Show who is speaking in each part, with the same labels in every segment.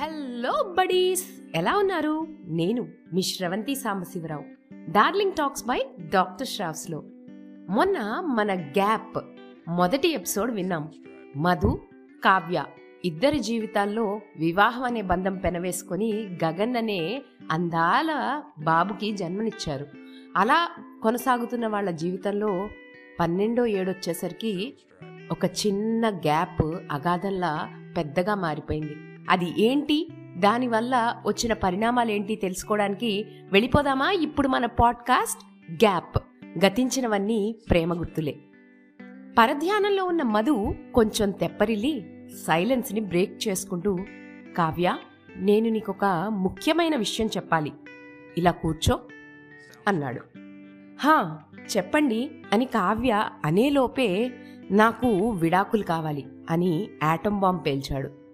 Speaker 1: Hello buddies ఎలా ఉన్నారు? నేను మీ Sravanthi Sambasivarao. Darling talks by doctor శ్రావ్స్లో మొన్న మన గ్యాప్ మొదటి ఎపిసోడ్ విన్నాం. మధు కావ్య ఇద్దరి జీవితాల్లో వివాహం అనే బంధం పెనవేసుకొని గగన్ అనే అందాల బాబుకి జన్మనిచ్చారు. అలా కొనసాగుతున్న వాళ్ళ జీవితంలో పన్నెండో ఏడొచ్చేసరికి ఒక చిన్న గ్యాప్ అగాధంలా పెద్దగా మారిపోయింది. అది ఏంటి? దానివల్ల వచ్చిన పరిణామాలు ఏంటి తెలుసుకోవడానికి వెళ్ళిపోదామా? ఇప్పుడు మన పాడ్కాస్ట్ గ్యాప్. గతించినవన్నీ ప్రేమ గుర్తులే. పరధ్యానంలో ఉన్న మధు కొంచెం తెప్పరిల్లి సైలెన్స్ని బ్రేక్ చేసుకుంటూ కావ్య నేను నీకొక ముఖ్యమైన విషయం చెప్పాలి. ఇలా కూర్చో అన్నాడు. హా చెప్పండి అని కావ్య అనేలోపే నాకు విడాకులు కావాలి అని యాటం బాంబ్ పేల్చాడు.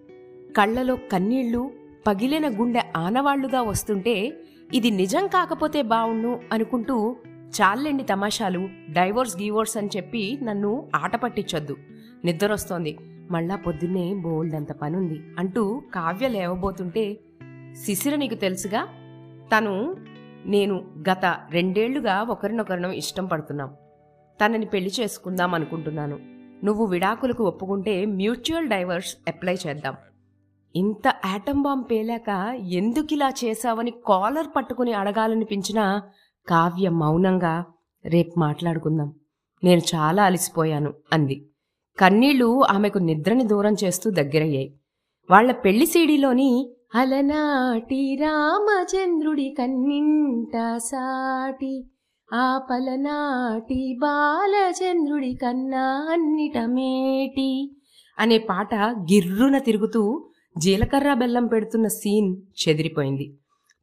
Speaker 1: కళ్ళలో కన్నీళ్ళు పగిలిన గుండె ఆనవాళ్ళుగా వస్తుంటే ఇది నిజం కాకపోతే బావుణ్ణు అనుకుంటూ చాలండి తమాషాలు డైవోర్స్ గీవోర్స్ అని చెప్పి నన్ను ఆట పట్టించొద్దు. నిద్రొస్తోంది మళ్ళా పొద్దున్నే బోల్డంత పనుంది అంటూ కావ్య లేవబోతుంటే శిశిర నీకు తెలుసుగా? తను నేను గత రెండేళ్ళుగా ఒకరినొకరినం ఇష్టం పడుతున్నాం. తనని పెళ్ళి చేసుకుందాం అనుకుంటున్నాను. నువ్వు విడాకులకు ఒప్పుకుంటే మ్యూచువల్ డైవర్స్ అప్లై చేద్దాం. ఇంత ఆటం బాంబ్ పేలాక ఎందుకిలా చేశావని కాలర్ పట్టుకుని అడగాలనిపించినా కావ్య మౌనంగా రేపు మాట్లాడుకుందాం. నేను చాలా అలసిపోయాను అంది. కన్నీళ్ళు ఆమెకు నిద్రని దూరం చేస్తూ దగ్గరయ్యాయి. వాళ్ళ పెళ్ళి సీడీలోని అలనాటి రామచంద్రుడి కన్నింట సాటి ఆ పలనాటి బాలచంద్రుడి కన్నా అన్నిటమేటి అనే పాట గిర్రున తిరుగుతూ జీలకర్ర బెల్లం పెడుతున్న సీన్ చెదిరిపోయింది.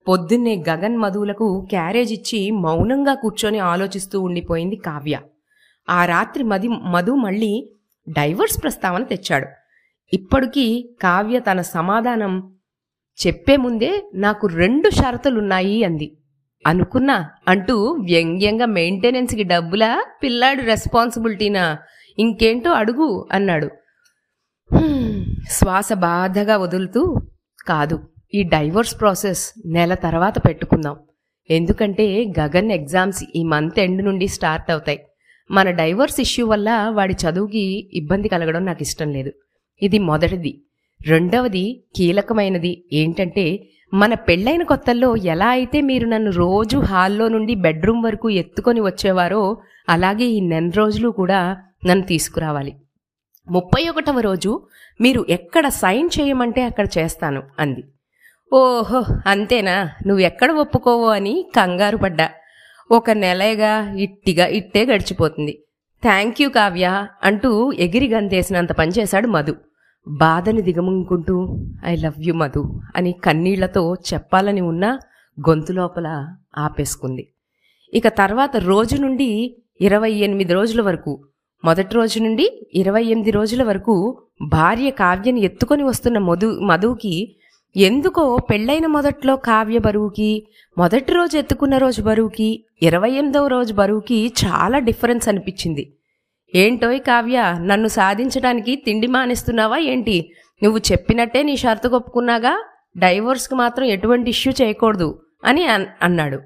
Speaker 1: పొద్దున్నే గగన్ మధువులకు క్యారేజ్ ఇచ్చి మౌనంగా కూర్చొని ఆలోచిస్తూ ఉండిపోయింది కావ్య. ఆ రాత్రి మది మధు మళ్ళీ డైవర్స్ ప్రస్తావన తెచ్చాడు. ఇప్పటికీ కావ్య తన సమాధానం చెప్పే ముందే నాకు రెండు షరతులున్నాయి అంది. అనుకున్నా అంటూ వ్యంగ్యంగా మెయింటెనెన్స్కి డబ్బులా? పిల్లాడు రెస్పాన్సిబిలిటీనా? ఇంకేంటో అడుగు అన్నాడు. శ్వాస బాధగా వదులుతూ కాదు ఈ డైవోర్స్ ప్రాసెస్ నెల తర్వాత పెట్టుకుందాం. ఎందుకంటే గగన్ ఎగ్జామ్స్ ఈ మంత్ ఎండ్ నుండి స్టార్ట్ అవుతాయి. మన డైవోర్స్ ఇష్యూ వల్ల వాడి చదువుకి ఇబ్బంది కలగడం నాకు ఇష్టం లేదు. ఇది మొదటిది. రెండవది కీలకమైనది ఏంటంటే మన పెళ్ళైన కొత్తల్లో ఎలా అయితే మీరు నన్ను రోజు హాల్లో నుండి బెడ్రూమ్ వరకు ఎత్తుకొని వచ్చేవారో అలాగే ఈ నెల రోజులు కూడా నన్ను తీసుకురావాలి. ముప్పై ఒకటవ రోజు మీరు ఎక్కడ సైన్ చేయమంటే అక్కడ చేస్తాను అంది. ఓహో అంతేనా? నువ్వు ఎక్కడ ఒప్పుకోవో అని కంగారు పడ్డా. ఒక నెలగా ఇట్టిగా ఇట్టే గడిచిపోతుంది. థ్యాంక్ యూ కావ్య అంటూ ఎగిరి గంతేసినంత పనిచేశాడు మధు. బాధని దిగముంకుంటూ ఐ లవ్ యు మధు అని కన్నీళ్ళతో చెప్పాలని ఉన్నా గొంతు లోపల ఆపేసుకుంది. ఇక తర్వాత రోజు నుండి ఇరవై ఎనిమిది రోజుల వరకు మొదటి రోజు నుండి ఇరవై ఎనిమిది రోజుల వరకు భార్య కావ్యని ఎత్తుకొని వస్తున్న మధు మధువుకి ఎందుకో పెళ్ళైన మొదట్లో కావ్య బరువుకి మొదటి రోజు ఎత్తుకున్న రోజు బరువుకి ఇరవై ఎనిమిదవ రోజు బరువుకి చాలా డిఫరెన్స్ అనిపించింది. ఏంటోయ్ కావ్య నన్ను సాధించడానికి తిండి మానేస్తున్నావా ఏంటి? నువ్వు చెప్పినట్టే నీ షరతు ఒప్పుకున్నాగా? డైవోర్స్కి మాత్రం ఎటువంటి ఇష్యూ చేయకూడదు అని అన్- అన్నాడు.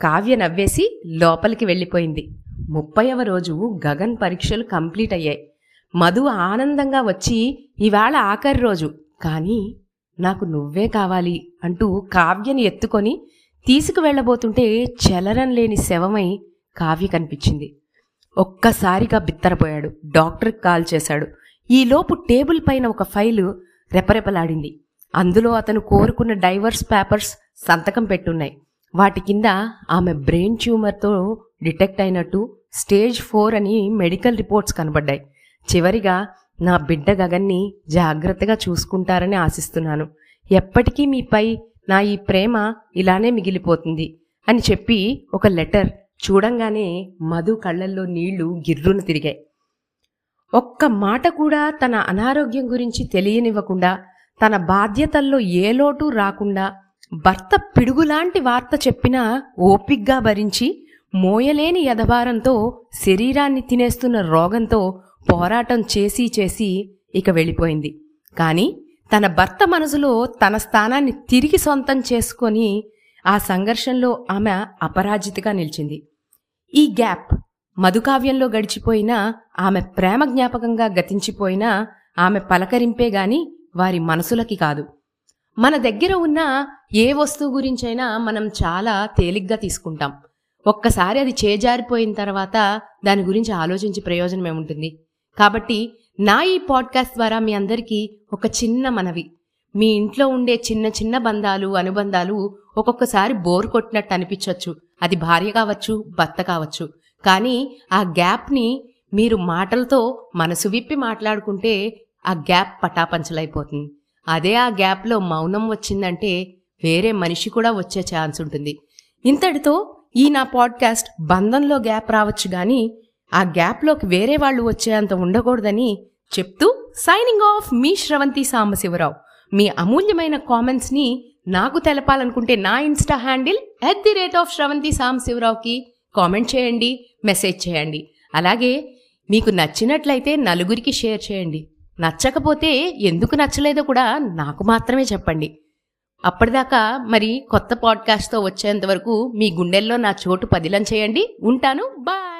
Speaker 1: కావ్య నవ్వేసి లోపలికి వెళ్ళిపోయింది. ముప్పైవ రోజు గగన్ పరీక్షలు కంప్లీట్ అయ్యాయి. మధు ఆనందంగా వచ్చి ఇవాళ ఆఖరి రోజు కానీ నాకు నువ్వే కావాలి అంటూ కావ్యని ఎత్తుకొని తీసుకువెళ్ళబోతుంటే చలనం లేని శవమై కావ్య కనిపించింది. ఒక్కసారిగా బిత్తరపోయాడు. డాక్టర్కి కాల్ చేశాడు. ఈలోపు టేబుల్ పైన ఒక ఫైలు రెపరెపలాడింది. అందులో అతను కోరుకున్న డైవర్స్ పేపర్స్ సంతకం పెట్టున్నాయి. వాటి కింద ఆమె బ్రెయిన్ ట్యూమర్తో డిటెక్ట్ అయినట్టు స్టేజ్ ఫోర్ అని మెడికల్ రిపోర్ట్స్ కనబడ్డాయి. చివరిగా నా బిడ్డ గగన్ని జాగ్రత్తగా చూసుకుంటారని ఆశిస్తున్నాను. ఎప్పటికీ మీపై నా ఈ ప్రేమ ఇలానే మిగిలిపోతుంది అని చెప్పి ఒక లెటర్ చూడంగానే మధు కళ్ళల్లో నీళ్ళు గిర్రును తిరిగాయి. ఒక్క మాట కూడా తన అనారోగ్యం గురించి తెలియనివ్వకుండా తన బాధ్యతల్లో ఏ లోటు రాకుండా భర్త పిడుగులాంటి వార్త చెప్పినా ఓపిగ్గా భరించి మోయలేని యథభారంతో శరీరాన్ని తినేస్తున్న రోగంతో పోరాటం చేసి చేసి ఇక వెళ్ళిపోయింది. కానీ తన భర్త మనసులో తన స్థానాన్ని తిరిగి సొంతం చేసుకొని ఆ సంఘర్షంలో ఆమె అపరాజితగా నిలిచింది. ఈ గ్యాప్ మధుకావ్యంలో గడిచిపోయినా ఆమె ప్రేమ జ్ఞాపకంగా గతించిపోయినా ఆమె పలకరింపే గాని వారి మనసులకి కాదు. మన దగ్గర ఉన్న ఏ వస్తువు గురించైనా మనం చాలా తేలిగ్గా తీసుకుంటాం. ఒక్కసారి అది చేజారిపోయిన తర్వాత దాని గురించి ఆలోచించే ప్రయోజనం ఏముంటుంది? కాబట్టి నా ఈ పాడ్కాస్ట్ ద్వారా మీ అందరికీ ఒక చిన్న మనవి. మీ ఇంట్లో ఉండే చిన్న చిన్న బంధాలు అనుబంధాలు ఒక్కొక్కసారి బోర్ కొట్టినట్టు అనిపించవచ్చు అది భార్య కావచ్చు భర్త కావచ్చు. కానీ ఆ గ్యాప్ని మీరు మాటలతో మనసు విప్పి మాట్లాడుకుంటే ఆ గ్యాప్ పటాపంచలైపోతుంది. అదే ఆ గ్యాప్లో మౌనం వచ్చిందంటే వేరే మనిషి కూడా వచ్చే ఛాన్స్ ఉంటుంది. ఇంతటితో ఈ నా పాడ్కాస్ట్ బంధంలో గ్యాప్ రావచ్చు గాని ఆ గ్యాప్లోకి వేరే వాళ్ళు వచ్చేంత ఉండకూడదని చెప్తూ సైనింగ్ ఆఫ్ మీ శ్రవంతి సాంబశివరావు. మీ అమూల్యమైన కామెంట్స్ని నాకు తెలపాలనుకుంటే నా insta handle at the rate of Sravanthi సాంబశివరావుకి comment చేయండి మెసేజ్ చేయండి. అలాగే మీకు నచ్చినట్లయితే నలుగురికి షేర్ చేయండి. నచ్చకపోతే ఎందుకు నచ్చలేదో కూడా నాకు మాత్రమే చెప్పండి. అప్పటిదాకా మరి కొత్త పాడ్కాస్ట్తో వచ్చేంత వరకు మీ గుండెల్లో నా చోటు పదిలం చేయండి. ఉంటాను. బాయ్